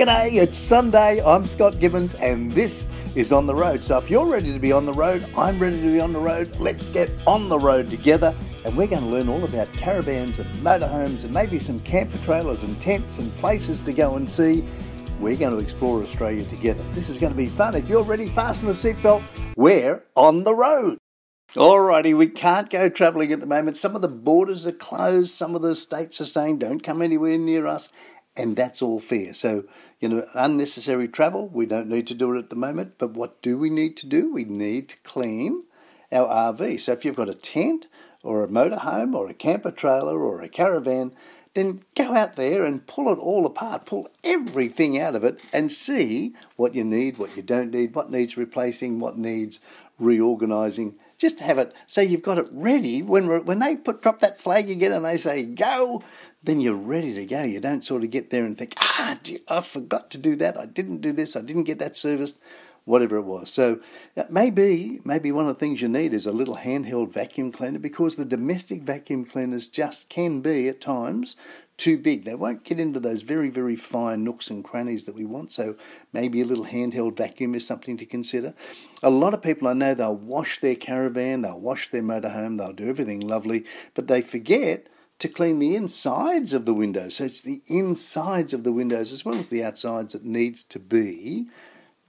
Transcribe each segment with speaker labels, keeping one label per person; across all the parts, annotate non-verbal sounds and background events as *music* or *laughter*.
Speaker 1: G'day, it's Sunday. I'm Scott Gibbons, and this is On the Road. So, if you're ready to be on the road, I'm ready to be on the road. Let's get on the road together, and we're going to learn all about caravans and motorhomes, and maybe some camper trailers and tents and places to go and see. We're going to explore Australia together. This is going to be fun. If you're ready, fasten a seatbelt. We're on the road. Alrighty, we can't go travelling at the moment. Some of the borders are closed. Some of the states are saying don't come anywhere near us, and that's all fair. So you know, unnecessary travel, we don't need to do it at the moment. But what do we need to do? We need to clean our RV. So if you've got a tent or a motorhome or a camper trailer or a caravan, then go out there and pull it all apart, pull everything out of it and see what you need, what you don't need, what needs replacing, what needs reorganising. Just have it so you've got it ready when when they put drop that flag again and they say go, then you're ready to go. You don't sort of get there and think, ah, I forgot to do that. I didn't do this. I didn't get that serviced, whatever it was. So maybe, maybe one of the things you need is a little handheld vacuum cleaner because the domestic vacuum cleaners just can be at times too big. They won't get into those very, very fine nooks and crannies that we want. So maybe a little handheld vacuum is something to consider. A lot of people I know they'll wash their caravan, they'll wash their motorhome, they'll do everything lovely, but they forget to clean the insides of the windows. So it's the insides of the windows as well as the outsides that needs to be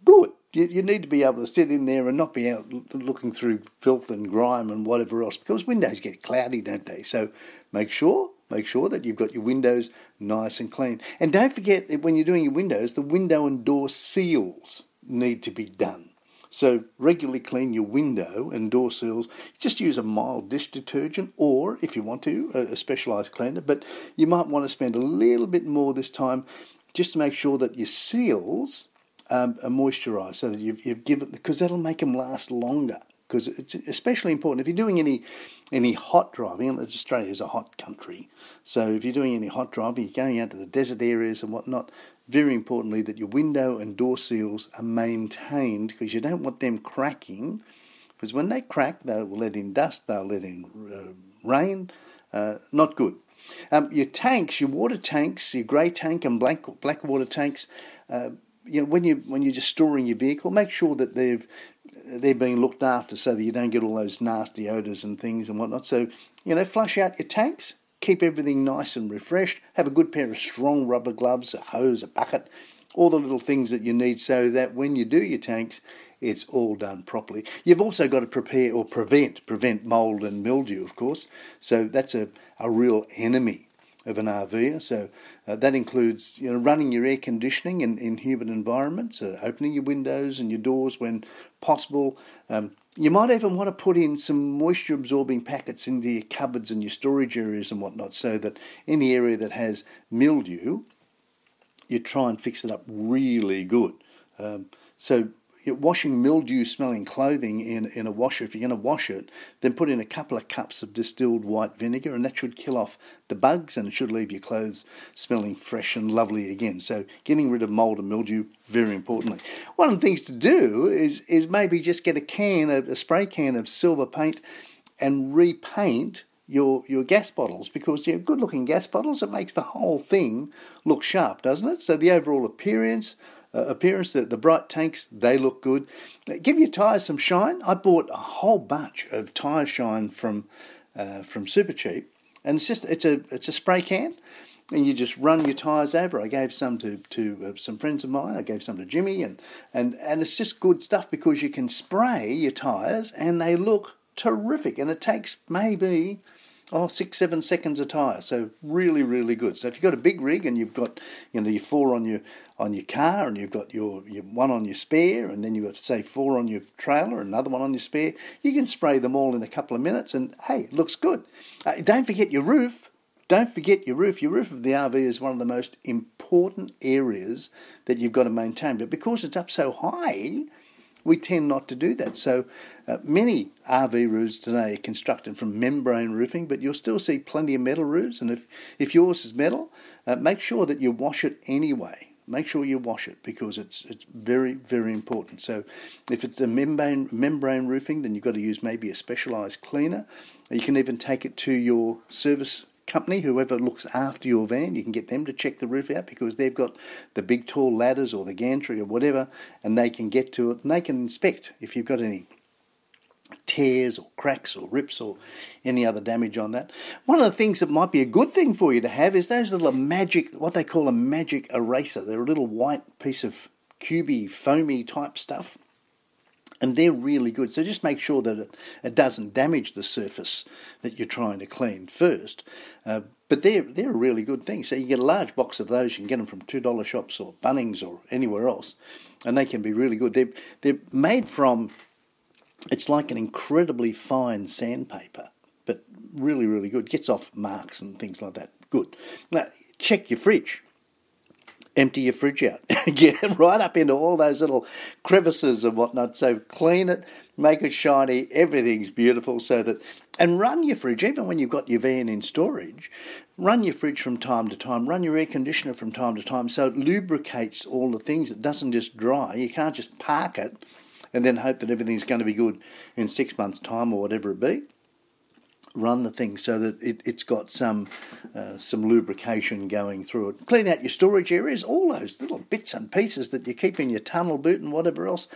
Speaker 1: good. You, you need to be able to sit in there and not be out looking through filth and grime and whatever else because windows get cloudy, don't they? So make sure make sure that you've got your windows nice and clean. And don't forget that when you're doing your windows, the window and door seals need to be done. So regularly clean your window and door seals. Just use a mild dish detergent or, if you want to, a, specialised cleaner. But you might want to spend a little bit more this time just to make sure that your seals um, are moisturised so that you've, you've given, because that'll make them last longer because it's especially important if you're doing any any hot driving. Australia is a hot country, so if you're doing any hot driving, you're going out to the desert areas and whatnot very importantly, that your window and door seals are maintained because you don't want them cracking. Because when they crack, they'll let in dust, they'll let in uh, rain. Uh, not good. Um, your tanks, your water tanks, your grey tank and black black water tanks. Uh, you know, when you when you're just storing your vehicle, make sure that they've they're being looked after so that you don't get all those nasty odours and things and whatnot. So you know, flush out your tanks keep everything nice and refreshed. Have a good pair of strong rubber gloves, a hose, a bucket, all the little things that you need so that when you do your tanks, it's all done properly. You've also got to prepare or prevent prevent mold and mildew, of course. So that's a, a real enemy of an RV. So uh, that includes you know running your air conditioning in, in humid environments, uh, opening your windows and your doors when possible. Um, you might even want to put in some moisture absorbing packets into your cupboards and your storage areas and whatnot so that any area that has mildew, you try and fix it up really good. Um, so washing mildew smelling clothing in, in a washer, if you're going to wash it, then put in a couple of cups of distilled white vinegar, and that should kill off the bugs and it should leave your clothes smelling fresh and lovely again. So, getting rid of mold and mildew, very importantly. One of the things to do is, is maybe just get a can, a, a spray can of silver paint, and repaint your your gas bottles because you good looking gas bottles it makes the whole thing look sharp doesn't it so the overall appearance uh, appearance. The, the bright tanks, they look good. Give your tyres some shine. I bought a whole bunch of tyre shine from uh, from Supercheap, and it's just it's a it's a spray can, and you just run your tyres over. I gave some to to uh, some friends of mine. I gave some to Jimmy, and and and it's just good stuff because you can spray your tyres and they look terrific, and it takes maybe oh, six, seven seconds a tyre. So really, really good. So if you've got a big rig and you've got, you know, your four on your on your car and you've got your, your one on your spare and then you've got say four on your trailer, another one on your spare, you can spray them all in a couple of minutes and hey, it looks good. Uh, don't forget your roof. Don't forget your roof. Your roof of the RV is one of the most important areas that you've got to maintain. But because it's up so high, we tend not to do that. So uh, many RV roofs today are constructed from membrane roofing, but you'll still see plenty of metal roofs. And if, if yours is metal, uh, make sure that you wash it anyway. Make sure you wash it because it's it's very very important. So, if it's a membrane membrane roofing, then you've got to use maybe a specialised cleaner. You can even take it to your service company, whoever looks after your van, you can get them to check the roof out because they've got the big tall ladders or the gantry or whatever, and they can get to it and they can inspect if you've got any tears or cracks or rips or any other damage on that. One of the things that might be a good thing for you to have is those little magic, what they call a magic eraser. They're a little white piece of cubey, foamy type stuff. And they're really good. So just make sure that it, it doesn't damage the surface that you're trying to clean first. Uh, but they're, they're a really good thing. So you get a large box of those, you can get them from $2 shops or Bunnings or anywhere else. And they can be really good. They're, they're made from it's like an incredibly fine sandpaper, but really, really good. Gets off marks and things like that. Good. Now, check your fridge. Empty your fridge out. *laughs* Get right up into all those little crevices and whatnot. So clean it, make it shiny, everything's beautiful so that and run your fridge, even when you've got your van in storage, run your fridge from time to time, run your air conditioner from time to time so it lubricates all the things. It doesn't just dry. You can't just park it and then hope that everything's going to be good in six months' time or whatever it be. Run the thing so that it, has got some uh, some lubrication going through it. Clean out your storage areas, all those little bits and pieces that you keep in your tunnel boot and whatever else.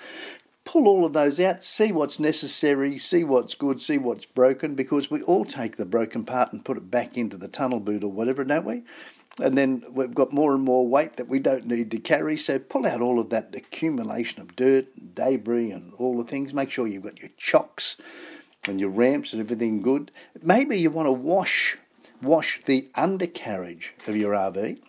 Speaker 1: Pull all of those out, see what's necessary, see what's good, see what's broken, because we all take the broken part and put it back into the tunnel boot or whatever, don't we? and then we've got more and more weight that we don't need to carry. So pull out all of that accumulation of dirt, and debris, and all the things. Make sure you've got your chocks and your ramps and everything good. Maybe you want to wash wash the undercarriage of your RV.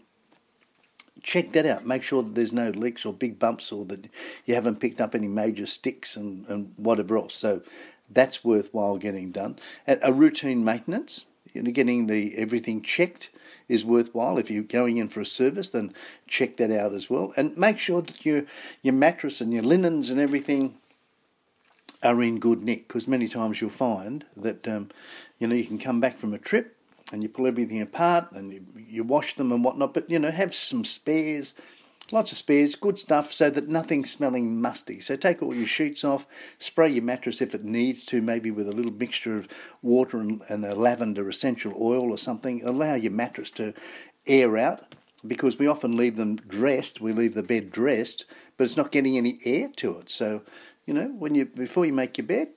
Speaker 1: Check that out. Make sure that there's no leaks or big bumps or that you haven't picked up any major sticks and, and whatever else. So that's worthwhile getting done. a routine maintenance, you know, getting the everything checked is worthwhile. If you're going in for a service, then check that out as well. And make sure that your, your mattress and your linens and everything are in good nick because many times you'll find that um, you know you can come back from a trip and you pull everything apart and you, you wash them and whatnot, but you know have some spares Lots of spares, good stuff, so that nothing's smelling musty. So take all your sheets off, spray your mattress if it needs to, maybe with a little mixture of water and, and a lavender essential oil or something. Allow your mattress to air out because we often leave them dressed. We leave the bed dressed, but it's not getting any air to it. So, you know, when you before you make your bed,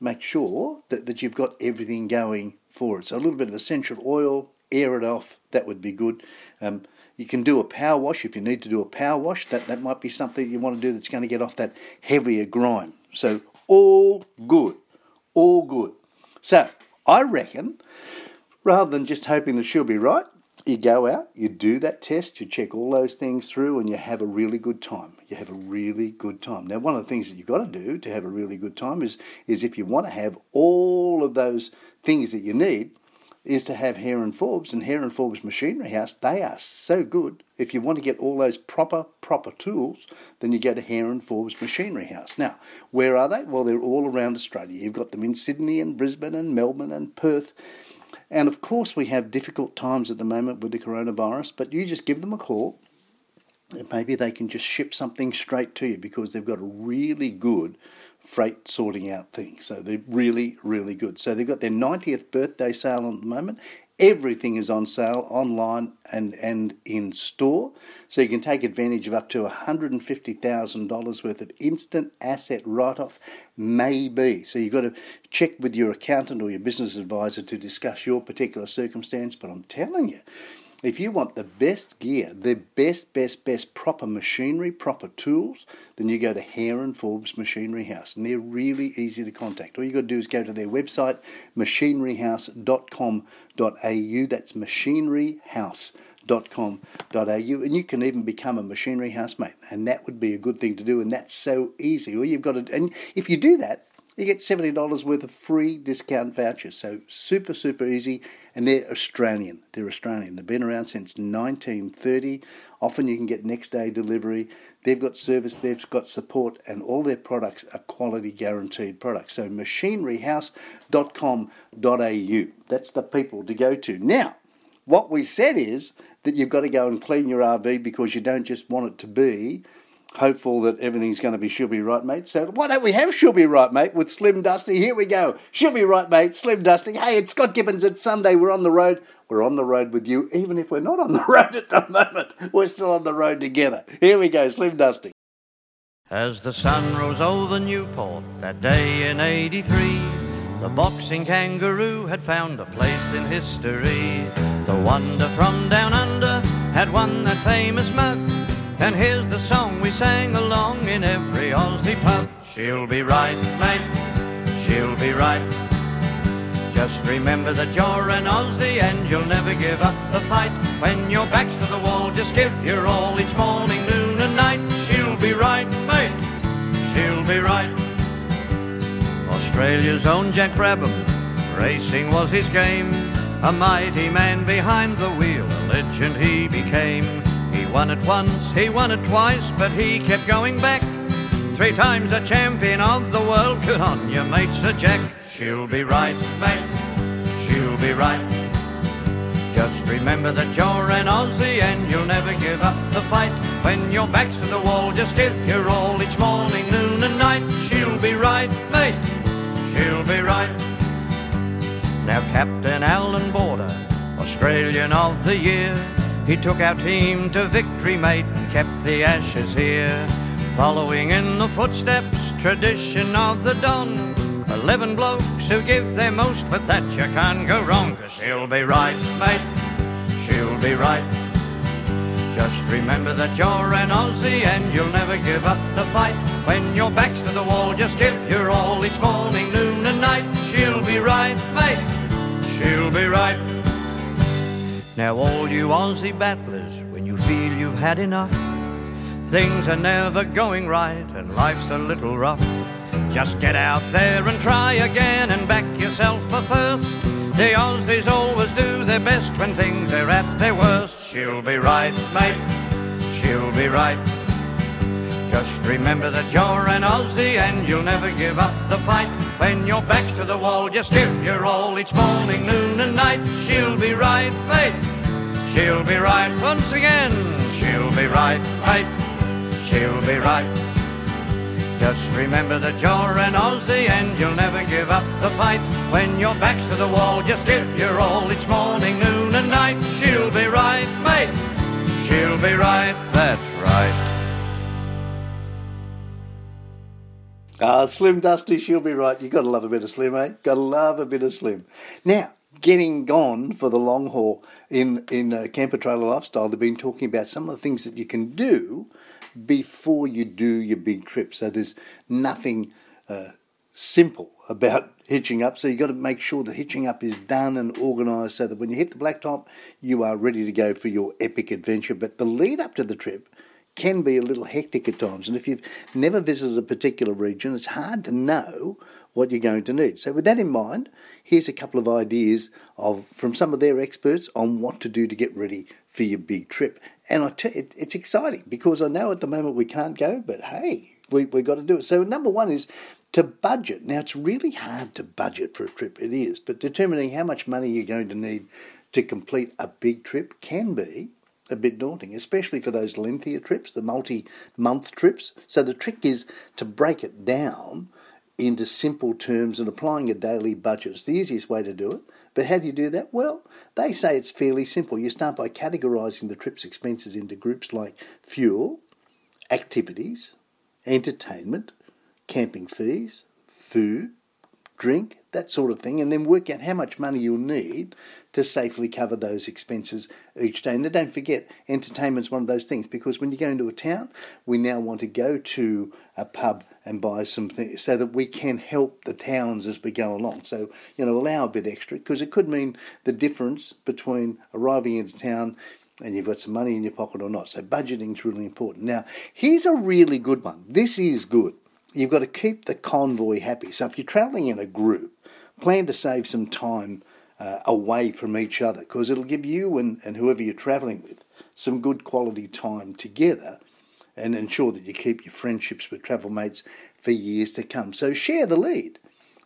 Speaker 1: make sure that, that you've got everything going for it. So a little bit of essential oil, air it off. That would be good. Um, you can do a power wash if you need to do a power wash. That, that might be something you want to do that's going to get off that heavier grime. So, all good. All good. So, I reckon rather than just hoping that she'll be right, you go out, you do that test, you check all those things through, and you have a really good time. You have a really good time. Now, one of the things that you've got to do to have a really good time is, is if you want to have all of those things that you need, is to have Hare & Forbes and Hare & Forbes Machinery House. They are so good. If you want to get all those proper, proper tools, then you go to Hare & Forbes Machinery House. Now, where are they? Well, they're all around Australia. You've got them in Sydney and Brisbane and Melbourne and Perth. And of course, we have difficult times at the moment with the coronavirus, but you just give them a call. And maybe they can just ship something straight to you because they've got a really good freight sorting out thing. So they're really, really good. So they've got their 90th birthday sale at the moment. Everything is on sale online and, and in store. So you can take advantage of up to $150,000 worth of instant asset write off, maybe. So you've got to check with your accountant or your business advisor to discuss your particular circumstance. But I'm telling you, if you want the best gear, the best, best, best proper machinery, proper tools, then you go to Hare and Forbes Machinery House. And they're really easy to contact. All you got to do is go to their website, machineryhouse.com.au. That's machineryhouse.com.au. And you can even become a machinery housemate. And that would be a good thing to do. And that's so easy. All you've got to, and if you do that, you get $70 worth of free discount vouchers. So super, super easy. And they're Australian. They're Australian. They've been around since 1930. Often you can get next day delivery. They've got service, they've got support, and all their products are quality guaranteed products. So machineryhouse.com.au. That's the people to go to. Now, what we said is that you've got to go and clean your RV because you don't just want it to be hopeful that everything's going to be she'll be right, mate. So why don't we have she'll be right, mate, with Slim Dusty? Here we go. She'll be right, mate. Slim Dusty. Hey, it's Scott Gibbons. It's Sunday. We're on the road. We're on the road with you, even if we're not on the *laughs* road at the moment. We're still on the road together. Here we go, Slim Dusty.
Speaker 2: As the sun rose over Newport that day in 83, the boxing kangaroo had found a place in history. The wonder from down under had won that famous mug. And here's the song we sang along in every Aussie pub. She'll be right, mate, she'll be right. Just remember that you're an Aussie and you'll never give up the fight. When your back's to the wall, just give your all each morning, noon and night. She'll be right, mate, she'll be right. Australia's own Jack Brabham, racing was his game. A mighty man behind the wheel, a legend he became. He won it once, he won it twice, but he kept going back. Three times a champion of the world, good on you, mate, Sir Jack. She'll be right, mate, she'll be right. Just remember that you're an Aussie and you'll never give up the fight. When your back's to the wall, just give your all each morning, noon and night. She'll be right, mate, she'll be right. Now Captain Allan Border, Australian of the Year. He took our team to victory, mate, and kept the ashes here. Following in the footsteps, tradition of the Don. Eleven blokes who give their most, but that you can't go wrong, cause she'll be right, mate. She'll be right. Just remember that you're an Aussie and you'll never give up the fight. When your back's to the wall, just give your all each morning, noon and night. She'll be right, mate. She'll be right. Now, all you Aussie battlers, when you feel you've had enough, things are never going right and life's a little rough. Just get out there and try again and back yourself for first. The Aussies always do their best when things are at their worst. She'll be right, mate. She'll be right. Just remember that you're an Aussie and you'll never give up the fight. When your back's to the wall, just give your all each morning, noon and night. She'll be right, mate. She'll be right once again. She'll be right, mate. She'll be right. Just remember that you're an Aussie and you'll never give up the fight. When your back's to the wall, just give your all each morning, noon and night. She'll be right, mate. She'll be right, that's right.
Speaker 1: Ah, Slim Dusty, she'll be right. You've got to love a bit of Slim, eh? Got to love a bit of Slim. Now, getting gone for the long haul in, in uh, camper trailer lifestyle, they've been talking about some of the things that you can do before you do your big trip. So there's nothing uh, simple about *laughs* hitching up. So you've got to make sure the hitching up is done and organised so that when you hit the blacktop, you are ready to go for your epic adventure. But the lead up to the trip can be a little hectic at times. And if you've never visited a particular region, it's hard to know what you're going to need. So with that in mind, here's a couple of ideas of from some of their experts on what to do to get ready for your big trip. And I tell you, it's exciting because I know at the moment we can't go, but hey, we we got to do it. So number one is to budget. Now it's really hard to budget for a trip. It is, but determining how much money you're going to need to complete a big trip can be a bit daunting, especially for those lengthier trips, the multi month trips. So the trick is to break it down into simple terms and applying a daily budget. It's the easiest way to do it. But how do you do that? Well, they say it's fairly simple. You start by categorising the trip's expenses into groups like fuel, activities, entertainment, camping fees, food, drink, that sort of thing, and then work out how much money you'll need to safely cover those expenses each day. And don't forget, entertainment's one of those things because when you go into a town, we now want to go to a pub and buy some things so that we can help the towns as we go along. So, you know, allow a bit extra because it could mean the difference between arriving into town and you've got some money in your pocket or not. So budgeting is really important. Now, here's a really good one. This is good. You've got to keep the convoy happy. So if you're travelling in a group, plan to save some time uh, away from each other because it'll give you and, and whoever you're travelling with some good quality time together and ensure that you keep your friendships with travel mates for years to come. So share the lead.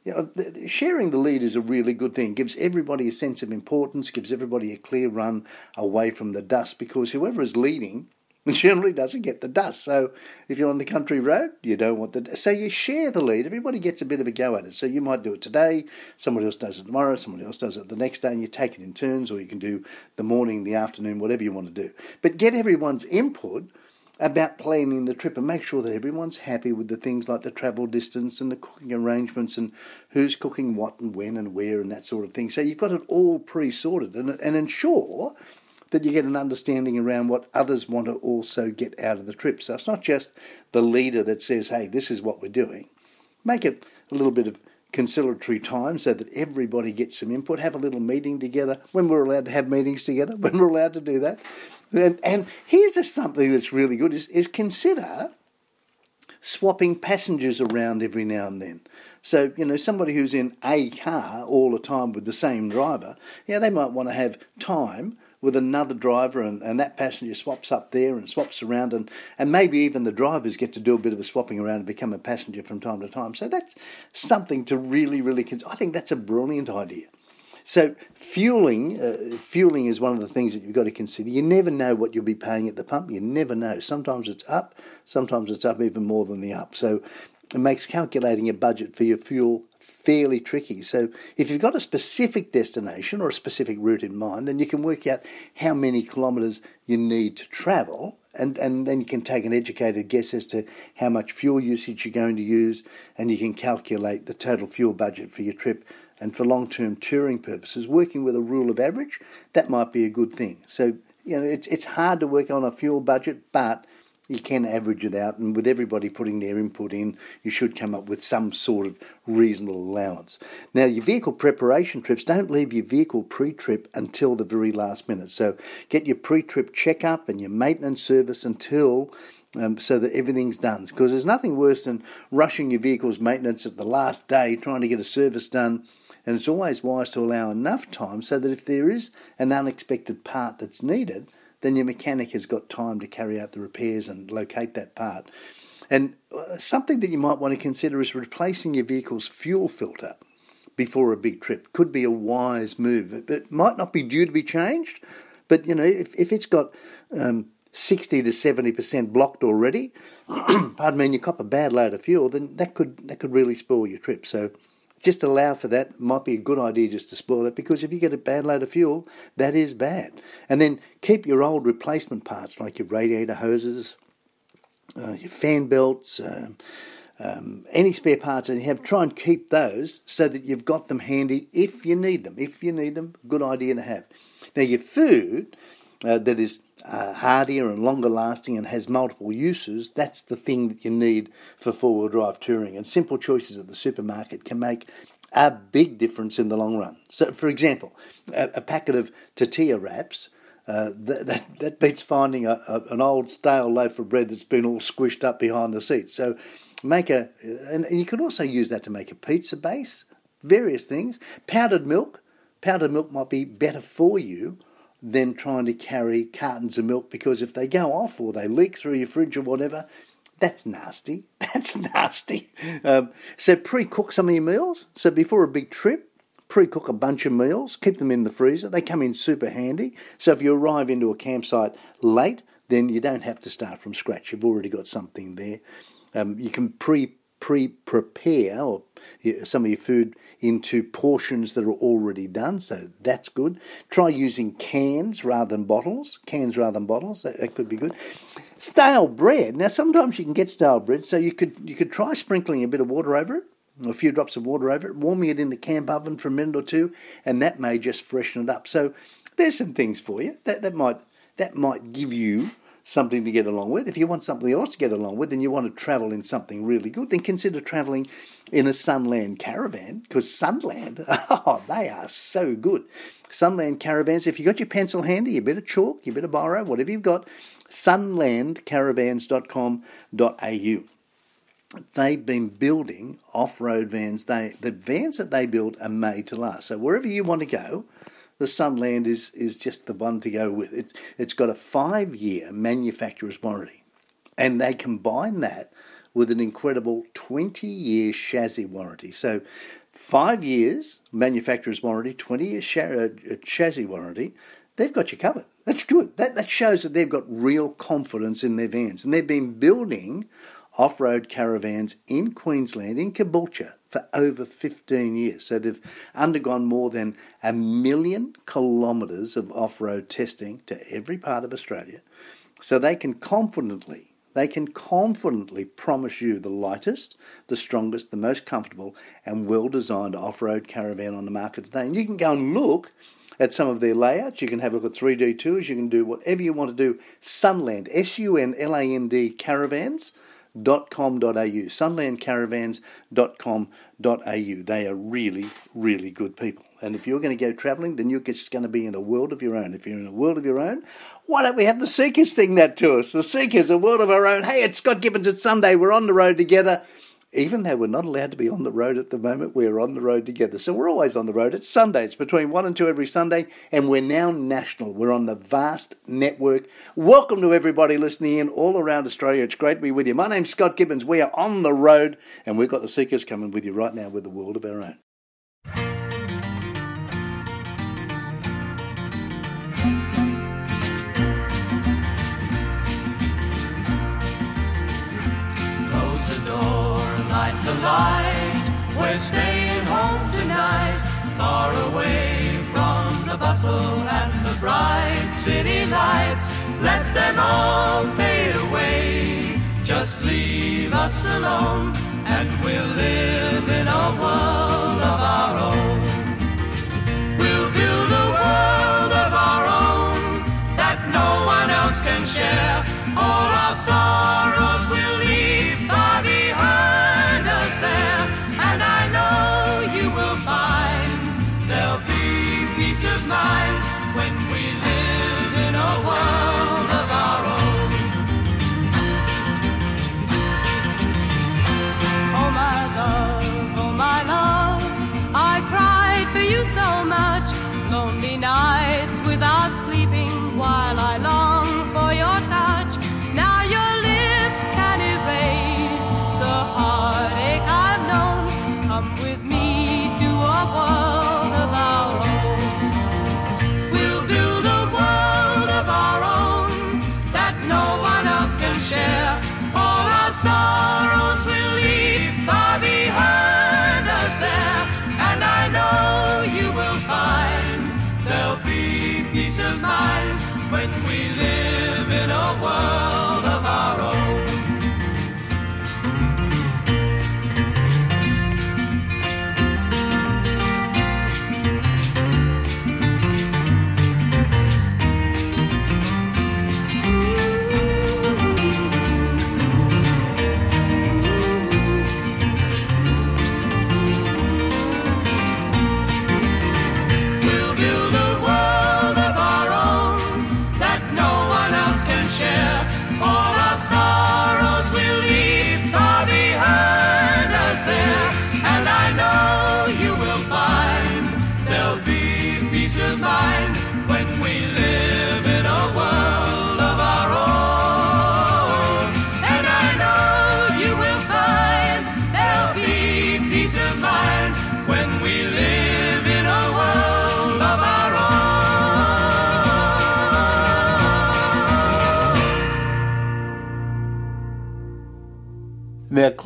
Speaker 1: You know, sharing the lead is a really good thing. It gives everybody a sense of importance, gives everybody a clear run away from the dust because whoever is leading generally doesn't get the dust. So if you're on the country road, you don't want the so you share the lead. Everybody gets a bit of a go at it. So you might do it today, somebody else does it tomorrow, somebody else does it the next day, and you take it in turns, or you can do the morning, the afternoon, whatever you want to do. But get everyone's input about planning the trip and make sure that everyone's happy with the things like the travel distance and the cooking arrangements and who's cooking what and when and where and that sort of thing. So you've got it all pre sorted and, and ensure that you get an understanding around what others want to also get out of the trip. So it's not just the leader that says, hey, this is what we're doing. Make it a little bit of conciliatory time so that everybody gets some input. Have a little meeting together when we're allowed to have meetings together, *laughs* when we're allowed to do that. And, and here's something that's really good is, is consider swapping passengers around every now and then. So, you know, somebody who's in a car all the time with the same driver, yeah, they might want to have time with another driver and, and that passenger swaps up there and swaps around and, and maybe even the drivers get to do a bit of a swapping around and become a passenger from time to time. So that's something to really, really consider. I think that's a brilliant idea. So fueling, uh, fueling is one of the things that you've got to consider. You never know what you'll be paying at the pump. You never know. Sometimes it's up, sometimes it's up even more than the up. So it makes calculating a budget for your fuel fairly tricky. So if you've got a specific destination or a specific route in mind, then you can work out how many kilometres you need to travel. And, and then you can take an educated guess as to how much fuel usage you're going to use, and you can calculate the total fuel budget for your trip and for long term touring purposes, working with a rule of average, that might be a good thing. So, you know, it's, it's hard to work on a fuel budget, but you can average it out, and with everybody putting their input in, you should come up with some sort of reasonable allowance. Now, your vehicle preparation trips, don't leave your vehicle pre trip until the very last minute. So, get your pre trip checkup and your maintenance service until um, so that everything's done. Because there's nothing worse than rushing your vehicle's maintenance at the last day, trying to get a service done and it's always wise to allow enough time so that if there is an unexpected part that's needed, then your mechanic has got time to carry out the repairs and locate that part. And uh, something that you might want to consider is replacing your vehicle's fuel filter before a big trip. Could be a wise move. It might not be due to be changed, but you know, if, if it's got um, 60 to 70% blocked already, *clears throat* pardon me, and you cop a bad load of fuel, then that could that could really spoil your trip. So just allow for that. Might be a good idea just to spoil it because if you get a bad load of fuel, that is bad. And then keep your old replacement parts like your radiator hoses, uh, your fan belts, um, um, any spare parts that you have. Try and keep those so that you've got them handy if you need them. If you need them, good idea to have. Now your food uh, that is uh, hardier and longer lasting and has multiple uses, that's the thing that you need for four wheel drive touring. And simple choices at the supermarket can make a big difference in the long run. So, for example, a, a packet of tortilla wraps. Uh, that, that, that, beats finding a, a, an old stale loaf of bread that's been all squished up behind the seat. So, make a, and you can also use that to make a pizza base, various things. Powdered milk, powdered milk might be better for you than trying to carry cartons of milk because if they go off or they leak through your fridge or whatever, that's nasty. *laughs* That's nasty. Um, so pre cook some of your meals. So before a big trip, pre cook a bunch of meals, keep them in the freezer. They come in super handy. So if you arrive into a campsite late, then you don't have to start from scratch. You've already got something there. Um, you can pre pre prepare some of your food into portions that are already done, so that's good. Try using cans rather than bottles. Cans rather than bottles, that, that could be good. Stale bread. Now, sometimes you can get stale bread, so you could you could try sprinkling a bit of water over it, a few drops of water over it, warming it in the camp oven for a minute or two, and that may just freshen it up. So there's some things for you that that might that might give you something to get along with. If you want something else to get along with and you want to travel in something really good, then consider travelling in a Sunland caravan because Sunland, *laughs* oh, they are so good. Sunland caravans, if you've got your pencil handy, you better chalk, you better borrow, whatever you've got, sunlandcaravans.com.au. They've been building off road vans. They, the vans that they build are made to last. So wherever you want to go, the Sunland is, is just the one to go with. It's, it's got a five year manufacturer's warranty, and they combine that with an incredible 20 year chassis warranty. So, five years manufacturer's warranty, 20 year uh, chassis warranty. they've got you covered. That's good. That, that shows that they've got real confidence in their vans. And they've been building off road caravans in Queensland, in Caboolture, for over 15 years. So they've undergone more than a million kilometres of off road testing to every part of Australia. So they can confidently they can confidently promise you the lightest, the strongest, the most comfortable, and well designed off road caravan on the market today. And you can go and look at some of their layouts. You can have a look at 3D tours. You can do whatever you want to do. Sunland, S U N L A N D caravans sunlandcaravans.com.au. Sunlandcaravans.com.au. They are really, really good people. And if you're going to go travelling, then you're just going to be in a world of your own. If you're in a world of your own, why don't we have the Seekers thing that to us? The Seekers, a world of our own. Hey, it's Scott Gibbons. It's Sunday. We're on the road together even though we're not allowed to be on the road at the moment, we're on the road together. So we're always on the road. It's Sundays, between 1 and 2 every Sunday, and we're now national. We're on the vast network. Welcome to everybody listening in all around Australia. It's great to be with you. My name's Scott Gibbons. We are on the road, and we've got the Seekers coming with you right now with a world of our own.
Speaker 3: We're staying home tonight, far away from the bustle and the bright city lights. Let them all fade away. Just leave us alone, and we'll live in a world of our own. We'll build a world of our own that no one else can share. All our sorrows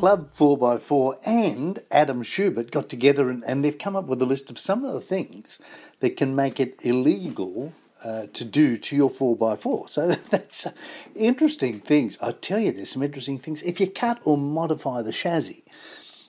Speaker 1: Club 4x4 and Adam Schubert got together and, and, they've come up with a list of some of the things that can make it illegal uh, to do to your 4x4. So *laughs* that's interesting things. I tell you, there's some interesting things. If you cut or modify the chassis,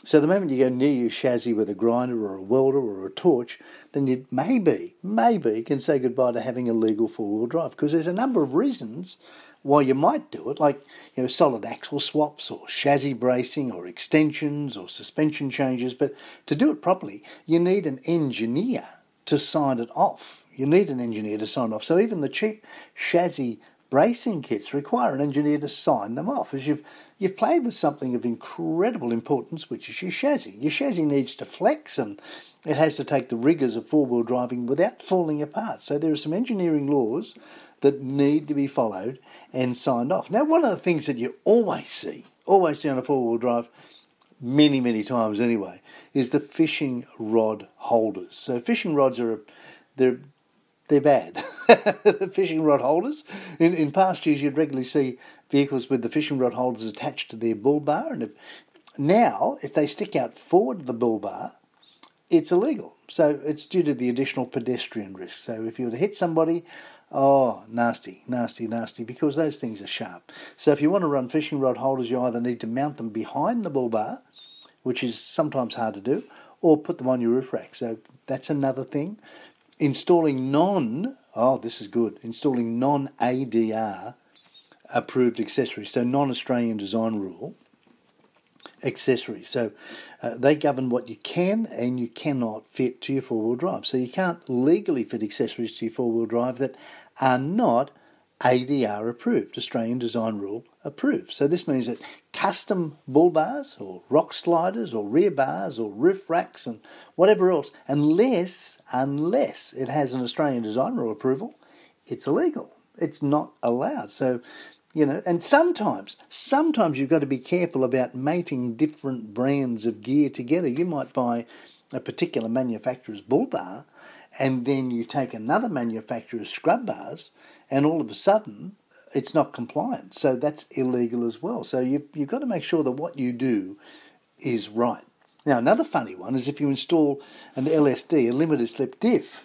Speaker 1: so the moment you go near your chassis with a grinder or a welder or a torch, then you maybe, maybe can say goodbye to having a legal four-wheel drive because there's a number of reasons why you might do it, like you know, solid axle swaps or chassis bracing or extensions or suspension changes. But to do it properly, you need an engineer to sign it off. You need an engineer to sign off. So even the cheap chassis bracing kits require an engineer to sign them off, as you've you've played with something of incredible importance, which is your chassis. Your chassis needs to flex and it has to take the rigours of four wheel driving without falling apart. So there are some engineering laws that need to be followed and signed off. Now, one of the things that you always see, always see on a four wheel drive, many, many times anyway, is the fishing rod holders. So, fishing rods are they're they're bad. *laughs* the fishing rod holders. In, in past years, you'd regularly see vehicles with the fishing rod holders attached to their bull bar, and if, now if they stick out forward of the bull bar, it's illegal. So it's due to the additional pedestrian risk. So if you were to hit somebody, oh, nasty, nasty, nasty, because those things are sharp. So if you want to run fishing rod holders, you either need to mount them behind the bull bar, which is sometimes hard to do, or put them on your roof rack. So that's another thing. Installing non, oh, this is good, installing non ADR approved accessories, so non Australian design rule accessories. So uh, they govern what you can and you cannot fit to your four wheel drive. So you can't legally fit accessories to your four wheel drive that are not ADR approved, Australian Design Rule approved. So this means that custom bull bars or rock sliders or rear bars or roof racks and whatever else, unless unless it has an Australian Design Rule approval, it's illegal. It's not allowed. So you know and sometimes sometimes you've got to be careful about mating different brands of gear together. You might buy a particular manufacturer's bull bar and then you take another manufacturer's scrub bars and all of a sudden it's not compliant. So that's illegal as well. So you've, you've got to make sure that what you do is right. Now another funny one is if you install an lsd a limited slip diff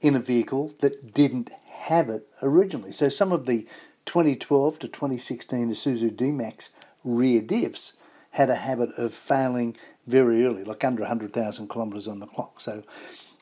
Speaker 1: in a vehicle that didn't have it originally. So some of the 2012 to 2016 Isuzu D-Max rear diffs had a habit of failing very early, like under 100,000 kilometres on the clock. So,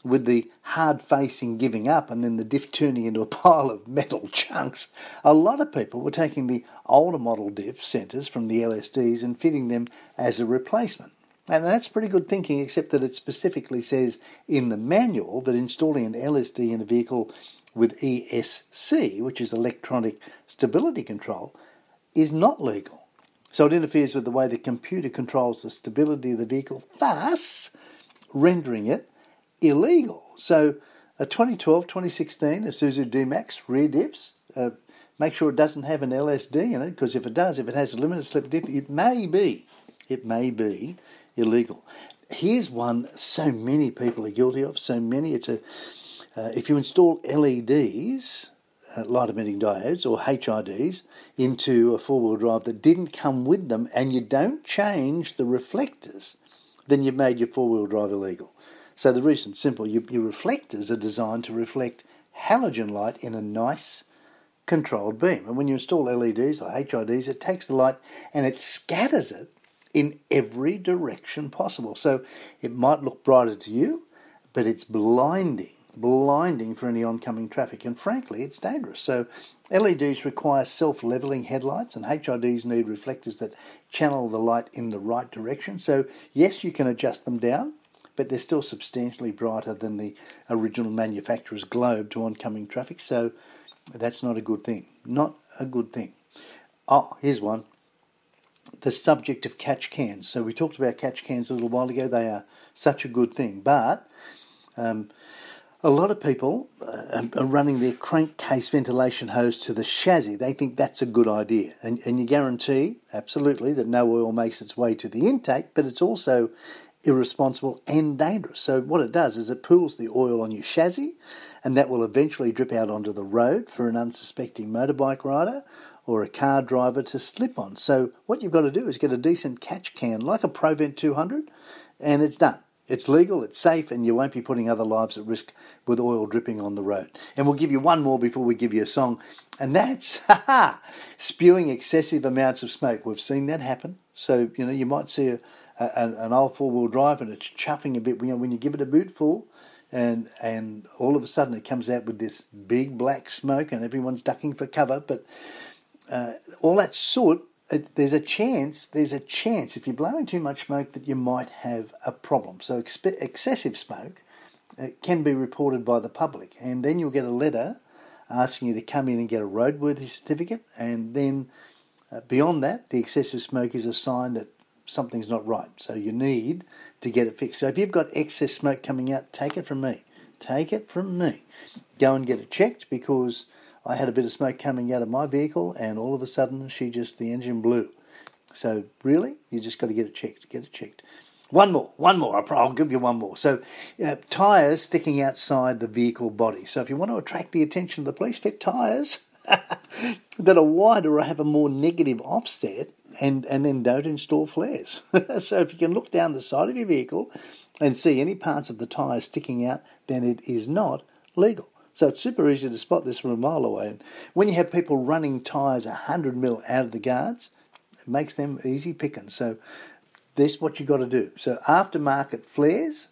Speaker 1: with the hard facing giving up and then the diff turning into a pile of metal *laughs* chunks, a lot of people were taking the older model diff centres from the LSDs and fitting them as a replacement. And that's pretty good thinking, except that it specifically says in the manual that installing an LSD in a vehicle with ESC, which is electronic stability control, is not legal. So it interferes with the way the computer controls the stability of the vehicle, thus rendering it illegal. So a 2012 2016 Isuzu D-Max rear diffs, uh, make sure it doesn't have an LSD in it, because if it does, if it has a limited slip diff, it may be, it may be illegal. Here's one so many people are guilty of, so many, it's a uh, if you install LEDs, uh, light emitting diodes, or HIDs, into a four wheel drive that didn't come with them and you don't change the reflectors, then you've made your four wheel drive illegal. So the reason's simple your, your reflectors are designed to reflect halogen light in a nice controlled beam. And when you install LEDs or HIDs, it takes the light and it scatters it in every direction possible. So it might look brighter to you, but it's blinding blinding for any oncoming traffic, and frankly, it's dangerous. So, LEDs require self leveling headlights, and HIDs need reflectors that channel the light in the right direction. So, yes, you can adjust them down, but they're still substantially brighter than the original manufacturer's globe to oncoming traffic. So, that's not a good thing. Not a good thing. Oh, here's one the subject of catch cans. So, we talked about catch cans a little while ago. They are such a good thing, but um, a lot of people uh, are running their crankcase ventilation hose to the chassis. They think that's a good idea. And, and you guarantee, absolutely, that no oil makes its way to the intake, but it's also irresponsible and dangerous. So, what it does is it pools the oil on your chassis, and that will eventually drip out onto the road for an unsuspecting motorbike rider or a car driver to slip on. So, what you've got to do is get a decent catch can like a Provent 200, and it's done. It's legal, it's safe, and you won't be putting other lives at risk with oil dripping on the road. And we'll give you one more before we give you a song, and that's *laughs* spewing excessive amounts of smoke. We've seen that happen. So, you know, you might see a, a, an old four wheel drive and it's chuffing a bit. You know, when you give it a boot full, and and all of a sudden it comes out with this big black smoke, and everyone's ducking for cover. But uh, all that soot there's a chance, there's a chance if you're blowing too much smoke that you might have a problem. So exp- excessive smoke uh, can be reported by the public, and then you'll get a letter asking you to come in and get a roadworthy certificate, and then uh, beyond that, the excessive smoke is a sign that something's not right. So you need to get it fixed. So if you've got excess smoke coming out, take it from me. Take it from me. Go and get it checked because I had a bit of smoke coming out of my vehicle, and all of a sudden, she just the engine blew. So really, you just got to get it checked. Get it checked. One more, one more. I'll, give you one more. So, uh, tyres sticking outside the vehicle body. So, if you want to attract the attention of the police, fit tyres *laughs* that are wider or have a more negative offset, and, and then don't install flares. *laughs* so, if you can look down the side of your vehicle and see any parts of the tyre sticking out, then it is not legal. So it's super easy to spot this from a mile away. And when you have people running tyres 100 mil out of the guards, it makes them easy picking. So that's what you've got to do. So aftermarket flares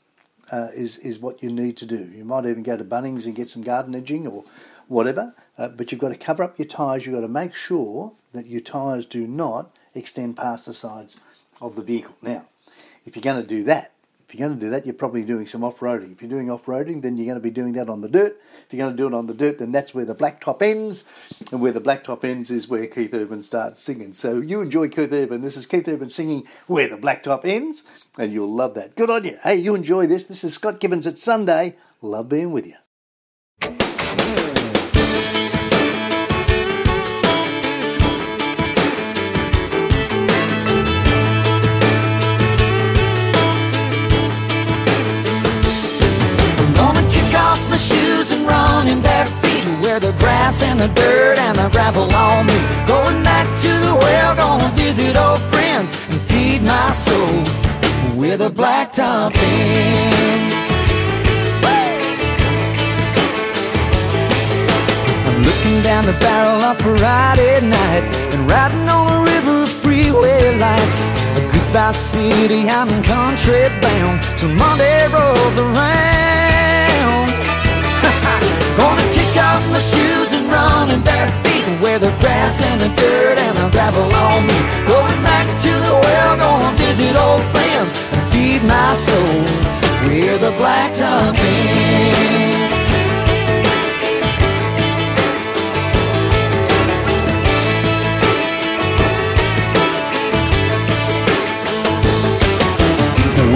Speaker 1: uh, is, is what you need to do. You might even go to Bunnings and get some garden edging or whatever, uh, but you've got to cover up your tyres. You've got to make sure that your tyres do not extend past the sides of the vehicle. Now, if you're going to do that, if you're going to do that, you're probably doing some off-roading. If you're doing off-roading, then you're going to be doing that on the dirt. If you're going to do it on the dirt, then that's where the blacktop ends, and where the blacktop ends is where Keith Urban starts singing. So you enjoy Keith Urban. This is Keith Urban singing "Where the Blacktop Ends," and you'll love that. Good on you. Hey, you enjoy this. This is Scott Gibbons at Sunday. Love being with you.
Speaker 4: Grass and the dirt and the gravel on me. Going back to the well, gonna visit old friends And feed my soul Where the blacktop ends I'm looking down the barrel of Friday night And riding on a river of freeway lights. A goodbye city, I'm country bound Till Monday rolls around. *laughs* Gonna off my shoes and running in bare feet Where the grass and the dirt and the gravel on me Going back to the well, gonna visit old friends And feed my soul where the blacktop ends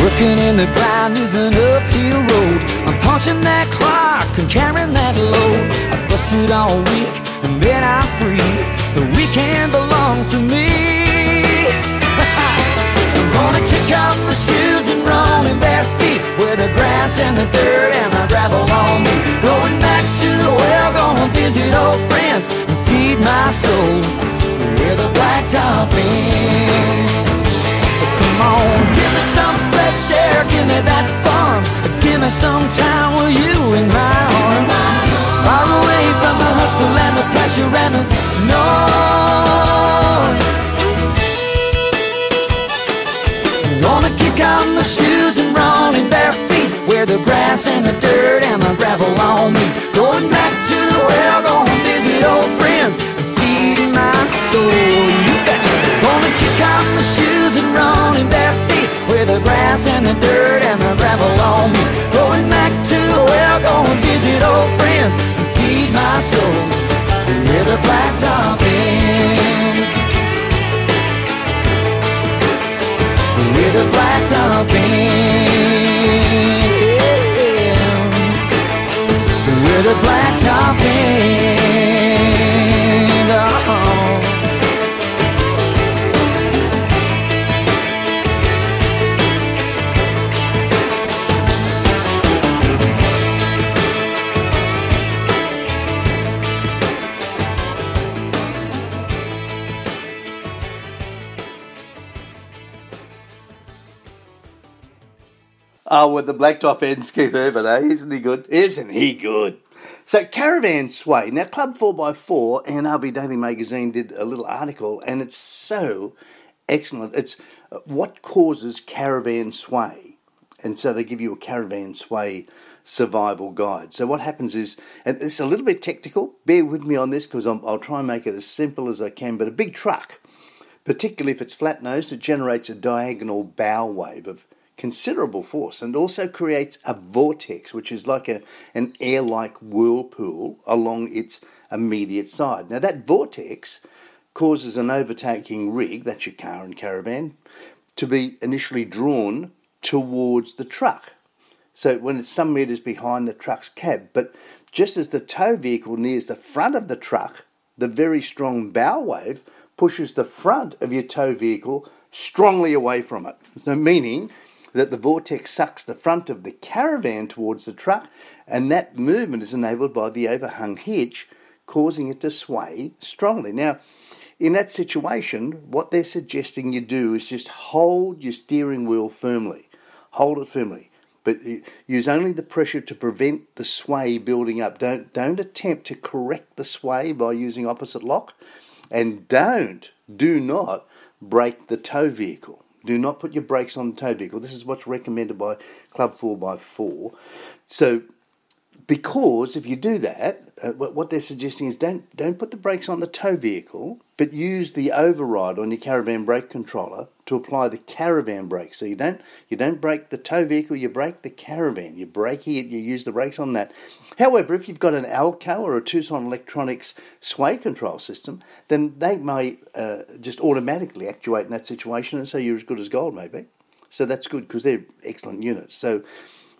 Speaker 4: Working in the grind is an uphill road. Punching that clock and carrying that load. I busted all week and then I'm free. The weekend belongs to me. *laughs* I'm gonna kick off my shoes and run in bare feet where the grass and the dirt and the gravel on me. Going back to the well, gonna visit old friends and feed my soul where the blacktop ends. So come on, give me some fresh air, give me that fun. Give me some time with you in my arms. Far away from the hustle and the pressure and the noise. Gonna kick out my shoes and run in bare feet where the grass and the dirt and the gravel on me. Going back to the well, gonna visit old friends and feed my soul. You betcha. Gonna kick out my shoes and run in bare feet where the grass and the dirt and the gravel on me. Going back to the well, gonna visit old friends and feed my soul where the blacktop ends. Where the blacktop ends. Where the blacktop ends. Oh,
Speaker 1: with the blacktop ends, Keith Urban, eh? Isn't he good? Isn't he good? So, Caravan Sway. Now, Club 4x4 and RV Daily Magazine did a little article, and it's so excellent. It's uh, what causes caravan sway. And so they give you a caravan sway survival guide. So, what happens is, and it's a little bit technical, bear with me on this because I'll try and make it as simple as I can, but a big truck, particularly if it's flat nosed, it generates a diagonal bow wave of considerable force and also creates a vortex, which is like a, an air like whirlpool along its immediate side. Now, that vortex causes an overtaking rig, that's your car and caravan, to be initially drawn towards the truck. So, when it's some metres behind the truck's cab, but just as the tow vehicle nears the front of the truck, the very strong bow wave pushes the front of your tow vehicle strongly away from it. So, meaning that the vortex sucks the front of the caravan towards the truck, and that movement is enabled by the overhung hitch, causing it to sway strongly. Now, in that situation, what they're suggesting you do is just hold your steering wheel firmly. Hold it firmly. But use only the pressure to prevent the sway building up. Don't, don't attempt to correct the sway by using opposite lock. And don't, do not break the tow vehicle. Do not put your brakes on the tow vehicle. This is what's recommended by Club 4x4. So because if you do that, uh, what they're suggesting is don't don't put the brakes on the tow vehicle, but use the override on your caravan brake controller to apply the caravan brake. So you don't you don't brake the tow vehicle, you brake the caravan. You brake it, you use the brakes on that. However, if you've got an AL-KO or a Tuson Electronics sway control system, then they may uh, just automatically actuate in that situation, and so you're as good as gold, maybe. So that's good because they're excellent units. So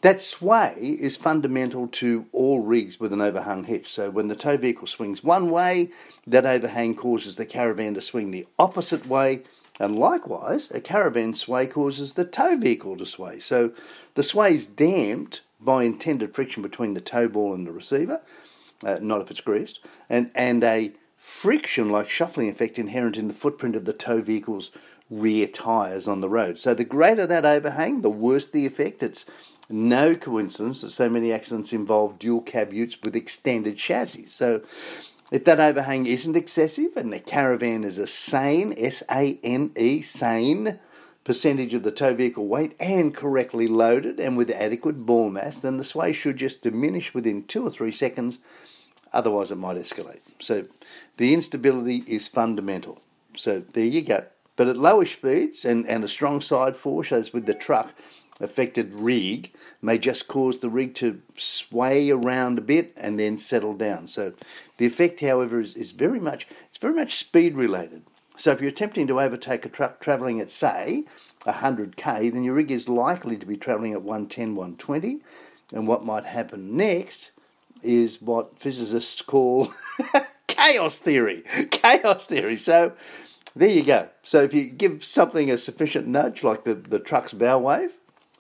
Speaker 1: that sway is fundamental to all rigs with an overhung hitch. So when the tow vehicle swings one way, that overhang causes the caravan to swing the opposite way, and likewise, a caravan sway causes the tow vehicle to sway. So the sway is damped by intended friction between the tow ball and the receiver, uh, not if it's greased, and, and a friction like shuffling effect inherent in the footprint of the tow vehicle's rear tyres on the road. So the greater that overhang, the worse the effect. It's no coincidence that so many accidents involve dual cab utes with extended chassis. So, if that overhang isn't excessive and the caravan is a sane, S A N E, sane percentage of the tow vehicle weight and correctly loaded and with adequate ball mass, then the sway should just diminish within two or three seconds, otherwise, it might escalate. So, the instability is fundamental. So, there you go. But at lower speeds and, and a strong side force, as with the truck, affected rig may just cause the rig to sway around a bit and then settle down. So the effect, however, is, is very much it's very much speed related. So if you're attempting to overtake a truck travelling at say 100k, then your rig is likely to be travelling at 110, 120, and what might happen next is what physicists call *laughs* chaos theory. *laughs* Chaos theory. So there you go. So if you give something a sufficient nudge, like the, the truck's bow wave,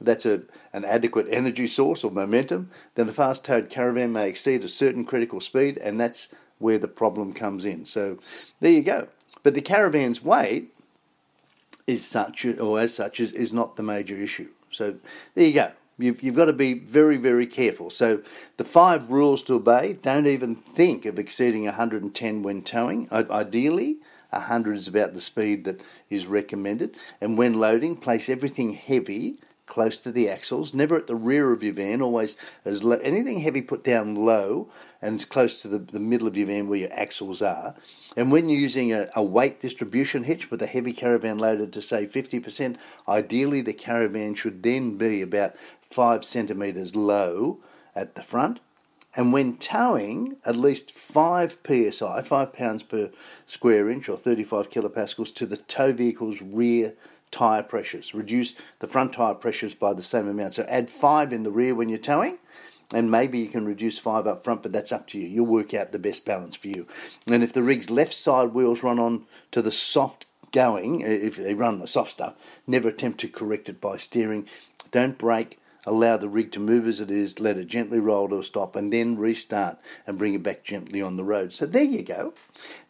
Speaker 1: that's a, an adequate energy source or momentum, then a fast towed caravan may exceed a certain critical speed, and that's where the problem comes in. So there you go. But the caravan's weight is such, or as such, is, is not the major issue. So there you go. You've, you've got to be very, very careful. So the five rules to obey don't even think of exceeding 110 when towing. Ideally, 100 is about the speed that is recommended. And when loading, place everything heavy close to the axles, never at the rear of your van, always as anything heavy put down low and close to the, the middle of your van where your axles are. And when you're using a, a weight distribution hitch with a heavy caravan loaded to say 50%, ideally the caravan should then be about 5 centimetres low at the front. And when towing, at least 5 psi, 5 pounds per square inch or 35 kilopascals to the tow vehicle's rear tyre pressures. Reduce the front tyre pressures by the same amount. So add five in the rear when you're towing, and maybe you can reduce five up front, but that's up to you. You'll work out the best balance for you. And if the rig's left side wheels run on to the soft going, if they run the soft stuff, never attempt to correct it by steering. Don't brake. Allow the rig to move as it is, let it gently roll to a stop, and then restart and bring it back gently on the road. So there you go.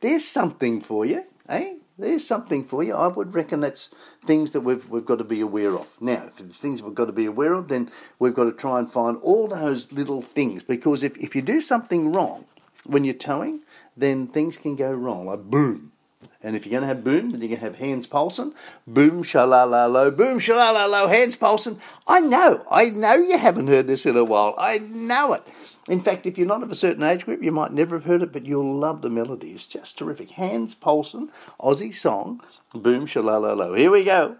Speaker 1: There's something for you, eh? There's something for you. I would reckon that's things that we've, we've got to be aware of. Now, if there's things we've got to be aware of, then we've got to try and find all those little things because if, if you do something wrong when you're towing, then things can go wrong, like boom. And if you're going to have boom, then you're going to have Hans Poulsen. Boom, shalala low, boom, shalala low, Hans Poulsen. I know, I know you haven't heard this in a while. I know it. In fact, if you're not of a certain age group, you might never have heard it, but you'll love the melody. It's just terrific. Hans Poulsen, Aussie song, Boom Shalalalo. Here we go.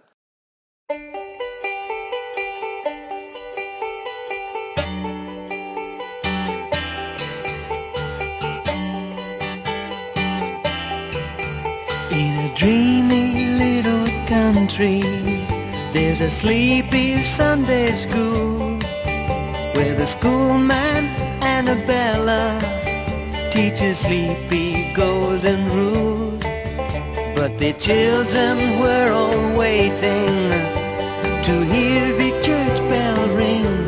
Speaker 5: In a dreamy little country, there's a sleepy Sunday school where the schoolman Annabella teaches sleepy golden rules, but the children were all waiting to hear the church bell ring.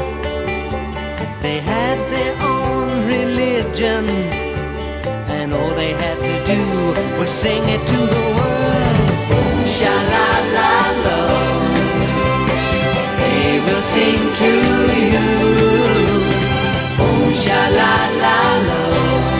Speaker 5: They had their own religion, and all they had to do was sing it to the world. Sha la la lo, they will sing to you. Sha la. La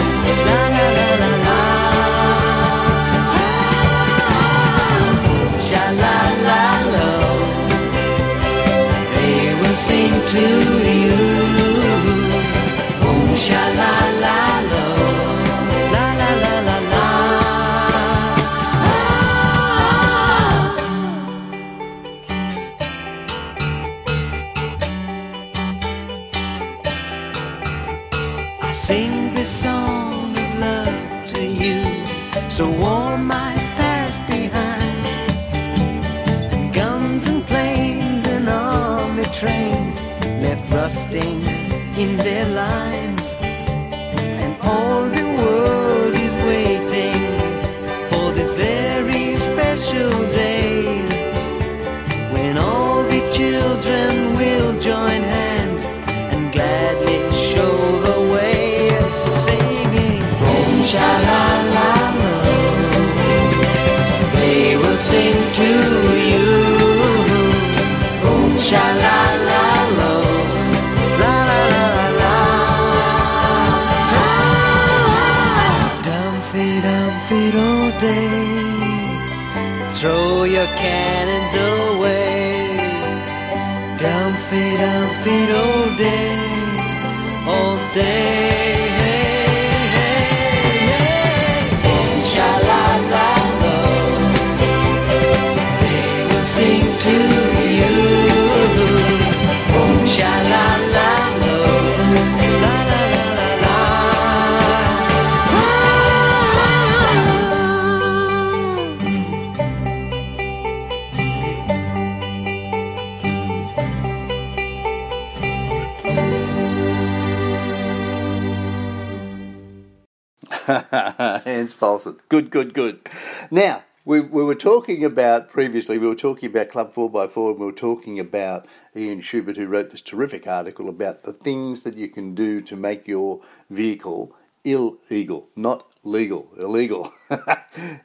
Speaker 5: *laughs*
Speaker 1: Hans Poulsen. Good, good, good. Now, we, we were talking about previously, we were talking about Club 4x4 and we were talking about Ian Schubert, who wrote this terrific article about the things that you can do to make your vehicle illegal, not legal, illegal. *laughs*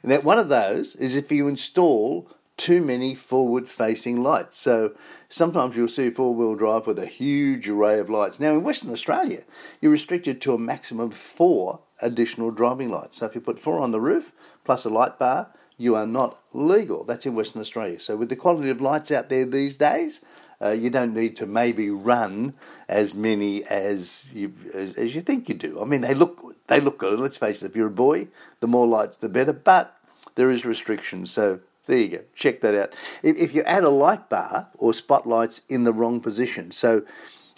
Speaker 1: now, one of those is if you install too many forward facing lights. So sometimes you'll see four wheel drive with a huge array of lights. Now, in Western Australia, you're restricted to a maximum of four additional driving lights. So if you put four on the roof plus a light bar, you are not legal. That's in Western Australia. So with the quality of lights out there these days, uh, you don't need to maybe run as many as you as, as you think you do. I mean, they look they look good. Let's face it. If you're a boy, the more lights, the better. But there is restrictions. So there you go. Check that out. If, you add a light bar or spotlights in the wrong position, so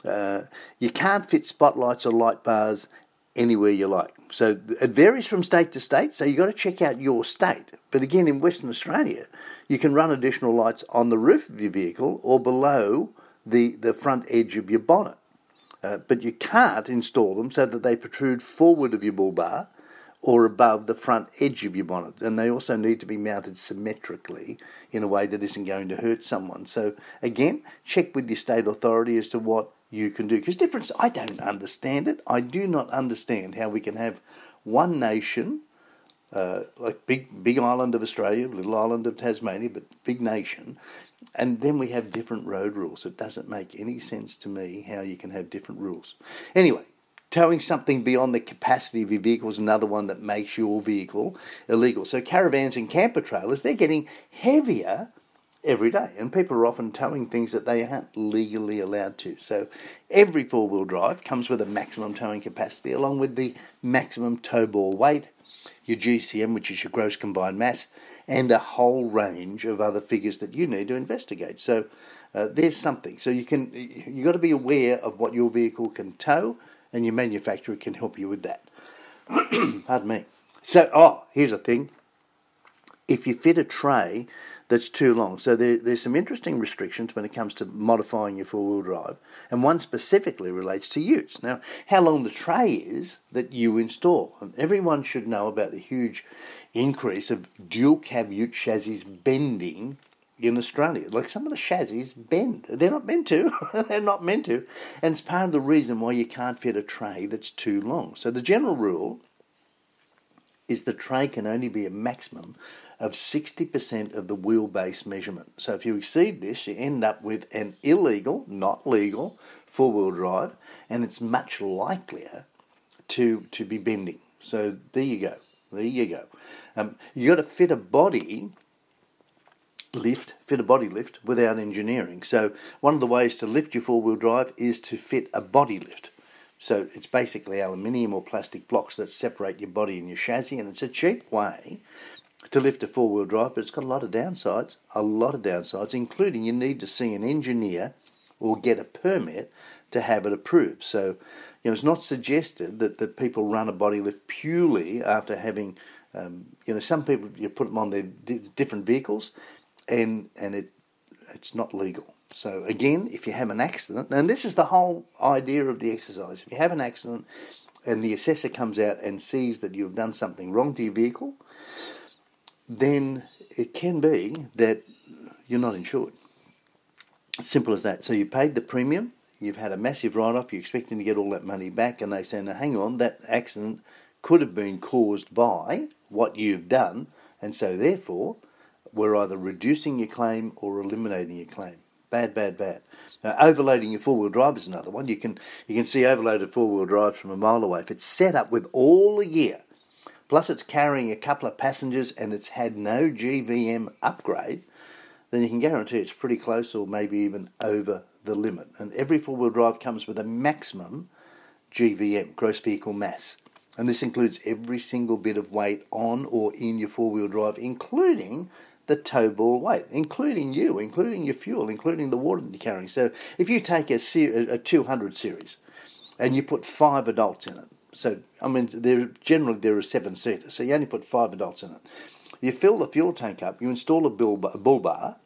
Speaker 1: uh, you can't fit spotlights or light bars anywhere you like. So it varies from state to state. So you've got to check out your state. But again, in Western Australia, you can run additional lights on the roof of your vehicle or below the, the front edge of your bonnet. Uh, but you can't install them so that they protrude forward of your bull bar or above the front edge of your bonnet. And they also need to be mounted symmetrically in a way that isn't going to hurt someone. So again, check with your state authority as to what you can do. Because difference, I don't understand it. I do not understand how we can have one nation, uh, like big big island of Australia, little island of Tasmania, but big nation, and then we have different road rules. It doesn't make any sense to me how you can have different rules. Anyway, towing something beyond the capacity of your vehicle is another one that makes your vehicle illegal. So caravans and camper trailers, they're getting heavier every day, and people are often towing things that they aren't legally allowed to. So every four wheel drive comes with a maximum towing capacity, along with the maximum tow ball weight, your GCM, which is your gross combined mass, and a whole range of other figures that you need to investigate. So uh, there's something. So you can you got to be aware of what your vehicle can tow, and your manufacturer can help you with that. *clears throat* Pardon me. So oh, here's a thing. If you fit a tray that's too long. So there, there's some interesting restrictions when it comes to modifying your four-wheel drive, and one specifically relates to utes. Now, how long the tray is that you install, and everyone should know about the huge increase of dual cab ute chassis bending in Australia. Like some of the chassis bend. They're not meant to. *laughs* They're not meant to. And it's part of the reason why you can't fit a tray that's too long. So the general rule is the tray can only be a maximum of 60% of the wheelbase measurement. So if you exceed this, you end up with an illegal, not legal, four wheel drive, and it's much likelier to, to be bending. So there you go. There you go. Um, you got to fit a body lift, fit a body lift without engineering. So one of the ways to lift your four wheel drive is to fit a body lift. So it's basically aluminium or plastic blocks that separate your body and your chassis, and it's a cheap way to lift a four wheel drive, but it's got a lot of downsides, a lot of downsides, including you need to see an engineer or get a permit to have it approved. So, you know, it's not suggested that, that people run a body lift purely after having, um, you know, some people you put them on their different vehicles, and and it it's not legal. So again, if you have an accident, and this is the whole idea of the exercise, if you have an accident and the assessor comes out and sees that you've done something wrong to your vehicle, then it can be that you're not insured. Simple as that. So you paid the premium, you've had a massive write off, you're expecting to get all that money back, and they say, now hang on, that accident could have been caused by what you've done, and so therefore we're either reducing your claim or eliminating your claim. Bad, bad, bad. Now, overloading your four wheel drive is another one. You can you can see overloaded four wheel drives from a mile away. If it's set up with all the gear, plus it's carrying a couple of passengers and it's had no GVM upgrade, then you can guarantee it's pretty close or maybe even over the limit. And every four wheel drive comes with a maximum GVM, gross vehicle mass. And this includes every single bit of weight on or in your four wheel drive, including the tow ball weight, including you, including your fuel, including the water that you're carrying. So if you take a, ser- a 200 series and you put five adults in it, so I mean, there generally there are seven seaters, so you only put five adults in it. You fill the fuel tank up, you install a bull bar, bull bar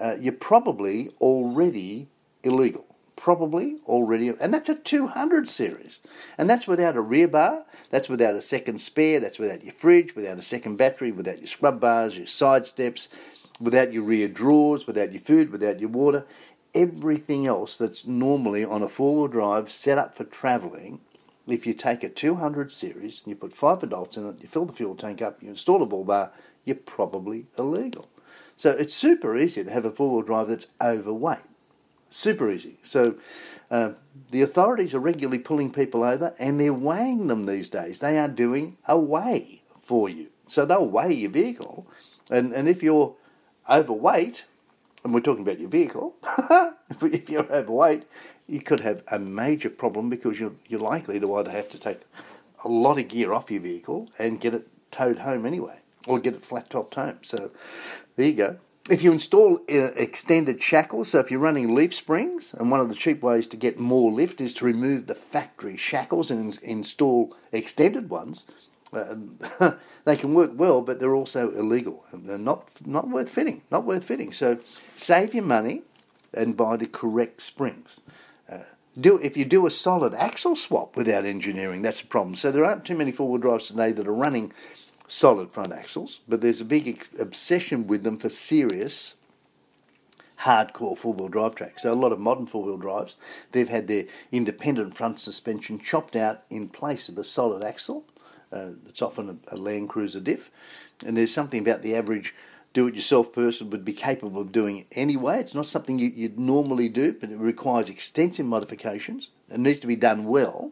Speaker 1: uh, you're probably already illegal probably already, and that's a 200 series. And that's without a rear bar, that's without a second spare, that's without your fridge, without a second battery, without your scrub bars, your side steps, without your rear drawers, without your food, without your water. Everything else that's normally on a four wheel drive set up for travelling. If you take a 200 series and you put five adults in it, you fill the fuel tank up, you install a bull bar, you're probably illegal. So it's super easy to have a four wheel drive that's overweight. Super easy. So uh, the authorities are regularly pulling people over and they're weighing them these days. They are doing a weigh for you. So they'll weigh your vehicle. And, and if you're overweight, and we're talking about your vehicle, *laughs* if you're overweight, you could have a major problem because you're, you're likely to either have to take a lot of gear off your vehicle and get it towed home anyway, or get it flat topped home. So there you go. If you install uh, extended shackles, so if you're running leaf springs, and one of the cheap ways to get more lift is to remove the factory shackles and install extended ones, uh, *laughs* they can work well, but they're also illegal. They're not not worth fitting. Not worth fitting. So save your money and buy the correct springs. Uh, do if you do a solid axle swap without engineering, that's a problem. So there aren't too many four-wheel drives today that are running solid front axles, but there's a big obsession with them for serious hardcore four-wheel drive tracks. So a lot of modern four-wheel drives, they've had their independent front suspension chopped out in place of the solid axle. Uh, it's often a, a Land Cruiser diff, and there's something about the average do-it-yourself person would be capable of doing it anyway. It's not something you, would normally do, but it requires extensive modifications. It needs to be done well,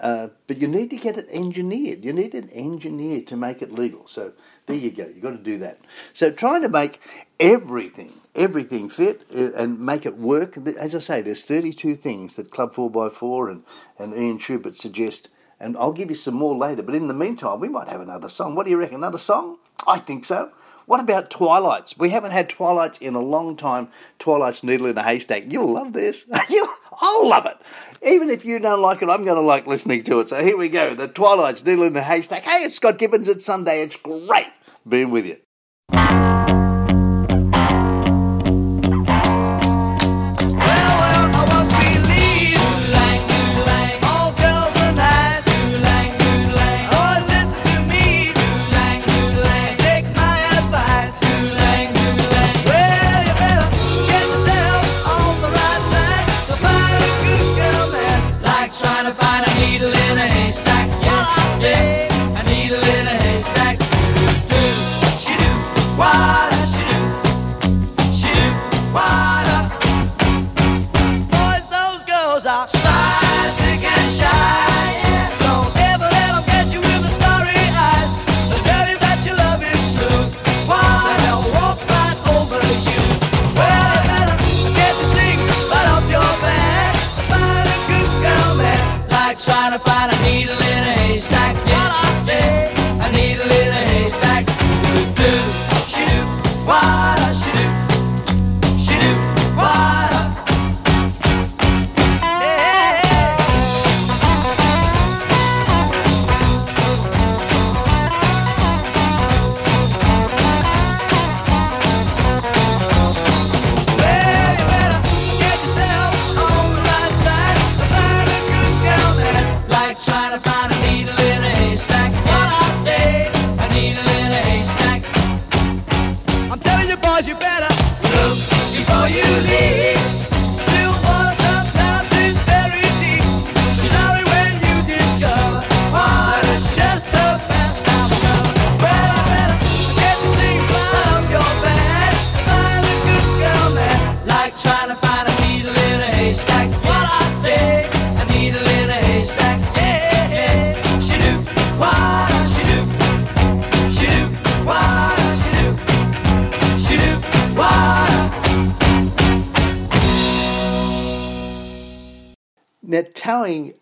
Speaker 1: uh, but you need to get it engineered. You need an engineer to make it legal. So there you go. You've got to do that. So trying to make everything, everything fit uh, and make it work. As I say, there's 32 things that Club 4x4 and, and Ian Schubert suggest. And I'll give you some more later. But in the meantime, we might have another song. What do you reckon? Another song? I think so. What about Twilights? We haven't had Twilights in a long time. Twilight's Needle in a Haystack. You'll love this. *laughs* I'll love it. Even if you don't like it, I'm going to like listening to it. So here we go. The Twilight's Needle in a Haystack. Hey, it's Scott Gibbons. It's Sunday. It's great being with you.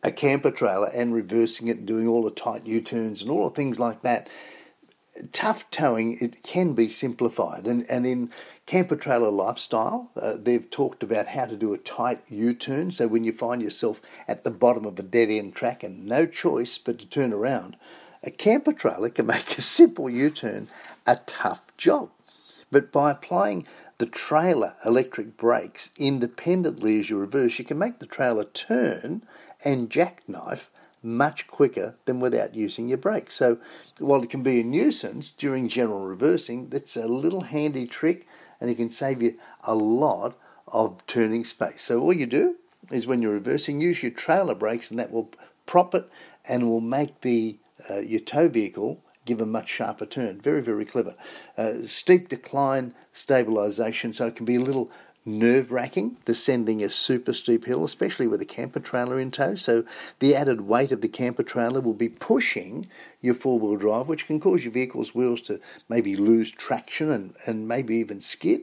Speaker 4: A
Speaker 1: camper trailer and reversing it and doing all the tight U turns and all the things like that, tough towing, it can be simplified. And, and in camper trailer lifestyle, uh, they've talked about how to do a tight U turn. So when you find yourself at the bottom of a dead end track and no choice but to turn around, a camper trailer can *laughs* make a simple U turn a tough job. But by applying the trailer electric brakes independently as you reverse, you can make the trailer turn and jackknife much quicker than without using your brakes. So while it can be a nuisance during general reversing, that's a little handy trick and it can save you a lot of turning space. So all you do is when you're reversing, use your trailer brakes and that will prop it and will make the uh, your tow vehicle give a much sharper turn. Very, very clever. Uh, steep decline stabilisation, so it can be a little nerve wracking descending a super steep hill, especially with a camper trailer in tow. So, the added weight of the camper trailer will be pushing your four wheel drive, which can cause your vehicle's wheels to maybe lose traction and, and maybe even skid.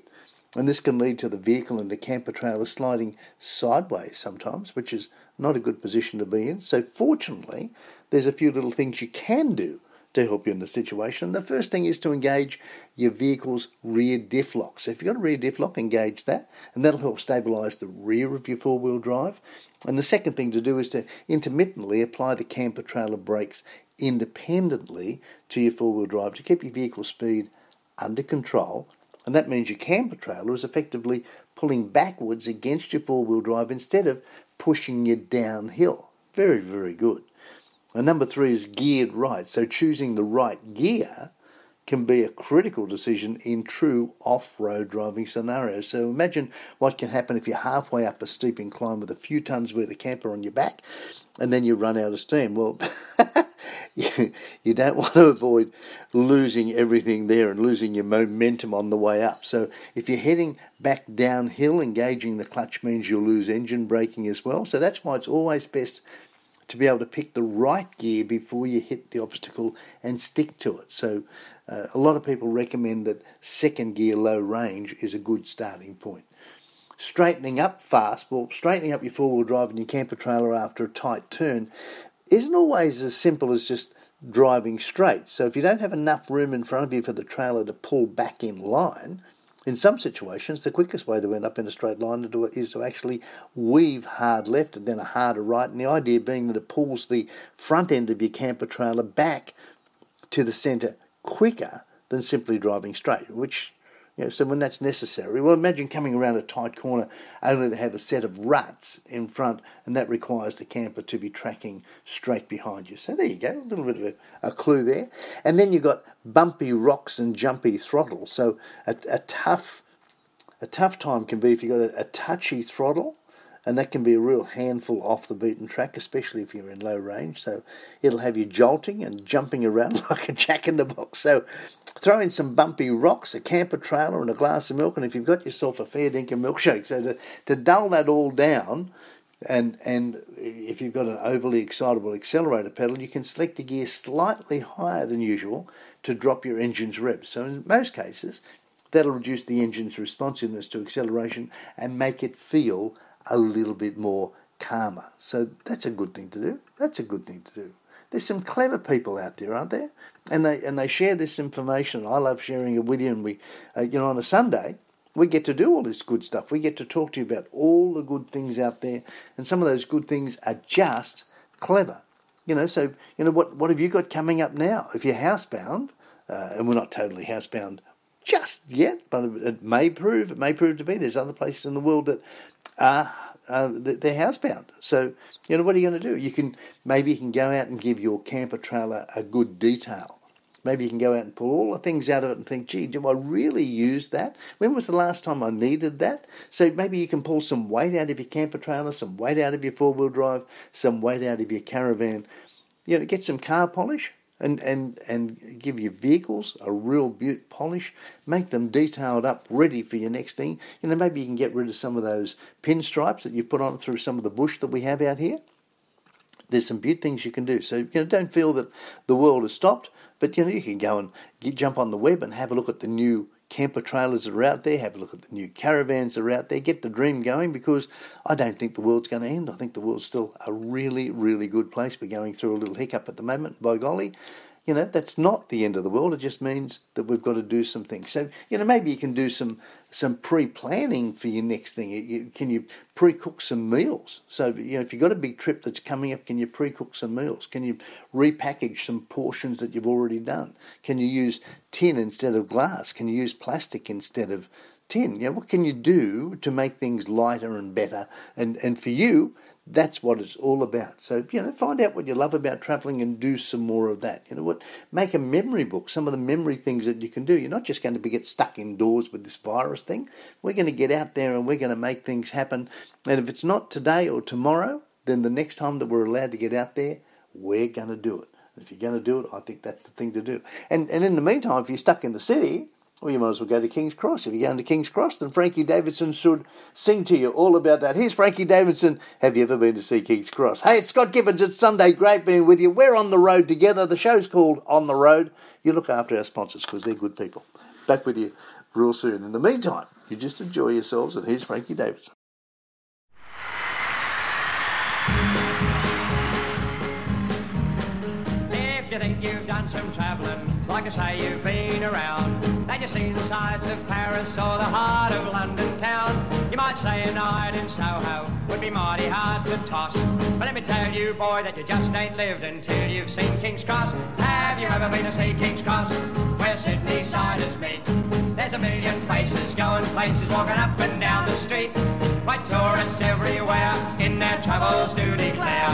Speaker 1: And this can lead to the vehicle and the camper trailer sliding sideways sometimes, which is not a good position to be in. So, fortunately, there's a few little things you can do to help you in the situation. The first thing is to engage your vehicle's rear diff lock. So if you've got a rear diff lock, engage that, and that'll help stabilise the rear of your four wheel drive. And the second thing to do is to intermittently apply the camper trailer brakes independently to your four wheel drive to keep your vehicle speed under control. And that means your camper trailer is effectively pulling backwards against your four wheel drive instead of pushing you downhill. Very, very good. And number three is geared right. So choosing the right gear can be a critical decision in true off-road driving scenarios. So imagine what can happen if you're halfway up a steep incline with a few tons worth of camper on your back and then you run out of steam. Well, *laughs* you, you don't want to avoid losing everything there and losing your momentum on the way up. So if you're heading back downhill, engaging the clutch means you'll lose engine braking as well. So that's why it's always best to be able to pick the right gear before you hit the obstacle and stick to it. So, uh, a lot of people recommend that second gear low range is a good starting point. Straightening up fast, well, straightening up your four wheel drive and your camper trailer after a tight turn isn't always as simple as just driving straight. So, if you don't have enough room in front of you for the trailer to pull back in line, in some situations, the quickest way to end up in a straight line is to actually weave hard left and then a harder right. And the idea being that it pulls the front end of your camper trailer back to the centre quicker than simply driving straight, which you know, so when that's necessary, well, imagine coming around a tight corner only to have a set of ruts in front, and that requires the camper to be tracking straight behind you. So there you go, a little bit of a, a clue there. And then you've got bumpy rocks and jumpy throttle. So a, a tough, a tough time can be if you've got a, a touchy throttle and that can be a real handful off the beaten track, especially if you're in low range. So it'll have you jolting and jumping around *laughs* like a jack in the box. So throw in some bumpy rocks, a camper trailer, and a glass of milk, and if you've got yourself a fair dinkum milkshake. So to, to dull that all down, and and if you've got an overly excitable accelerator pedal, you can select the gear slightly higher than usual to drop your engine's revs. So in most cases, that'll reduce the engine's responsiveness to acceleration and make it feel a little bit more calmer. So that's a good thing to do. That's a good thing to do. There's some clever people out there, aren't there? And they and they share this information. I love sharing it with you. And we, uh, you know, on a Sunday, we get to do all this good stuff. We get to talk to you about all the good things out there, and some of those good things are just clever. You know, so you know what what have you got coming up now? If you're housebound, uh, and we're not totally housebound just yet, but it may prove it may prove to be. There's other places in the world that are they're housebound. So you know what are you going to do? You can maybe you can go out and give your camper trailer a good detail. Maybe you can go out and pull all the things out of it and think, gee, do I really use that? When was the last time I needed that? So maybe you can pull some weight out of your camper trailer, some weight out of your four wheel drive, some weight out of your caravan. You know, get some car polish, and, and, and give your vehicles a real beaut polish, make them detailed up, ready for your next thing. You know, maybe you can get rid of some of those pinstripes that you put on through some of the bush that we have out here. There's some beaut things you can do. So, you know, don't feel that the world has stopped, but, you know, you can go and get, jump on the web and have a look at the new camper trailers that are out there. Have a look at the new caravans that are out there. Get the dream going because I don't think the world's going to end. I think the world's still a really, really good place. We're going through a little hiccup at the moment, by golly you know, that's not the end of the world. It just means that we've got to do some things. So, you know, maybe you can do some some pre-planning for your next thing. You, can you pre-cook some meals? So, you know, if you've got a big trip that's coming up, can you pre-cook some meals? Can you repackage some portions that you've already done? Can you use tin instead of glass? Can you use plastic instead of tin? You know, what can you do to make things lighter and better? And and for you, that's what it's all about. So, you know, find out what you love about traveling and do some more of that. You know what? Make a memory book, some of the memory things that you can do. You're not just going to be get stuck indoors with this virus thing. We're going to get out there and we're going to make things happen. And if it's not today or tomorrow, then the next time that we're allowed to get out there, we're going to do it. If you're going to do it, I think that's the thing to do. And and in the meantime, if you're stuck in the city, well, you might as well go to King's Cross. If you're going to King's Cross, then Frankie Davidson should sing to you all about that. Here's Frankie Davidson. Have you ever been to see King's Cross? Hey, it's Scott Gibbons. It's Sunday. Great being with you. We're on the road together. The show's called On the Road. You look after our sponsors because they're good people. Back with you real soon. In the meantime, you just enjoy yourselves, and here's Frankie Davidson.
Speaker 6: If you think you've done some travelling, like I say, you've been around that you see the sides of Paris or the heart of London town. You might say a night in Soho would be mighty hard to toss. But let me tell you, boy, that you just ain't lived until you've seen King's Cross. Have you ever been to see King's Cross, where Sydney siders meet? There's a million faces going places, walking up and down the street. White tourists everywhere in their travels do declare.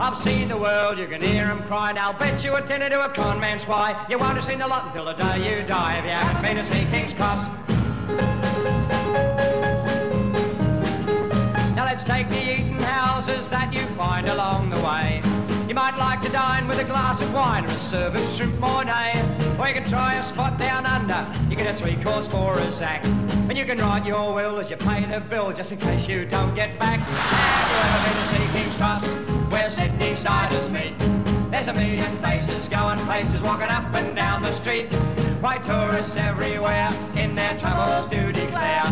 Speaker 6: I've seen the world, you can hear them crying. I'll bet you a tenner to a con man's why. You won't have seen the lot until the day you die if you been to see King's Cross. Now let's take the eating houses that you find along the way. You might like to dine with a glass of wine or a serve of shrimp mornay. Or you can try a spot down under. You get a three course for a zack. And you can write your will as you pay the bill just in case you don't get back. Have you ever been to King's Cross where Sydney siders meet? There's a million faces going places, walking up and down the street. White tourists everywhere in their travels do declare.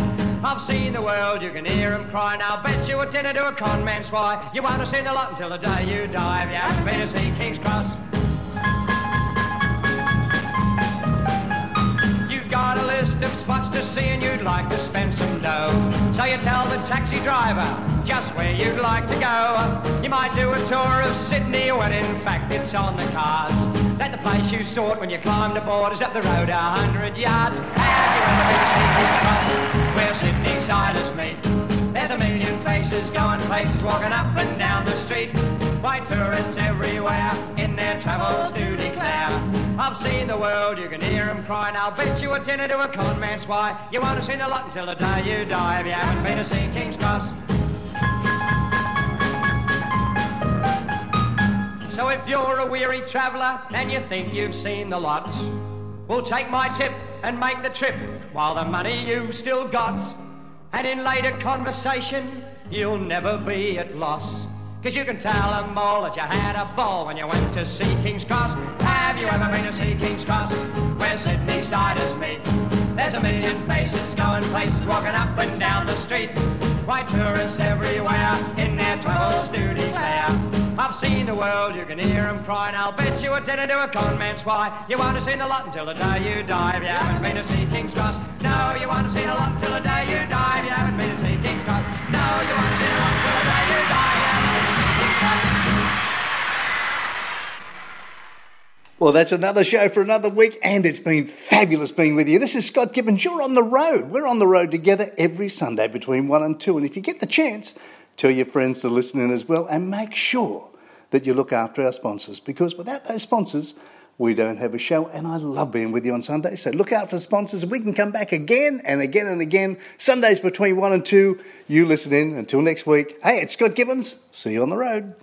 Speaker 6: I've seen the world, you can hear them cry. Now bet you a dinner to a con man's why. You won't have seen the lot until the day you die. If you haven't been to see King's Cross. You've got a list of spots to see and you'd like to spend some you tell the taxi driver just where you'd like to go. You might do a tour of Sydney when in fact it's on the cards. That the place you sought when you climbed aboard is up the road a hundred yards. Have you ever been to King's Cross where Sydney siders meet? There's a million faces going places, walking up and down the street. White tourists everywhere in their travels do declare. I've seen the world, you can hear them crying. I'll bet you a dinner to a con man's why. You won't have seen the lot until the day you die if you haven't been to see King's Cross. So if you're a weary traveller and you think you've seen the lot, we'll take my tip and make the trip while the money you've still got. And in later conversation, you'll never be at loss. Cause you can tell them all that you had a ball when you went to see King's Cross. Have you ever been to see King's Cross, where Sydney siders meet? There's a million faces going places, walking up and down the street. White tourists everywhere in their travels do declare. I've seen the world, you can hear them crying. I'll bet you a dinner to a con man's why. You won't have seen the lot until the day you die. If you haven't been to see King's Cross, no, you won't have seen a lot until the day you die. If you haven't been to see King's Cross, no, you won't have seen a lot until the day you die.
Speaker 1: Well, that's another show for another week, and it's been fabulous being with you. This is Scott Gibbons. You're on the road. We're on the road together every Sunday between 1 and 2. And if you get the chance, tell your friends to listen in as well, and make sure that you look after our sponsors because without those sponsors, we don't have a show. And I love being with you on Sunday. So look out for the sponsors. We can come back again and again and again. Sundays between 1 and 2. You listen in. Until next week. Hey, it's Scott Gibbons. See you on the road.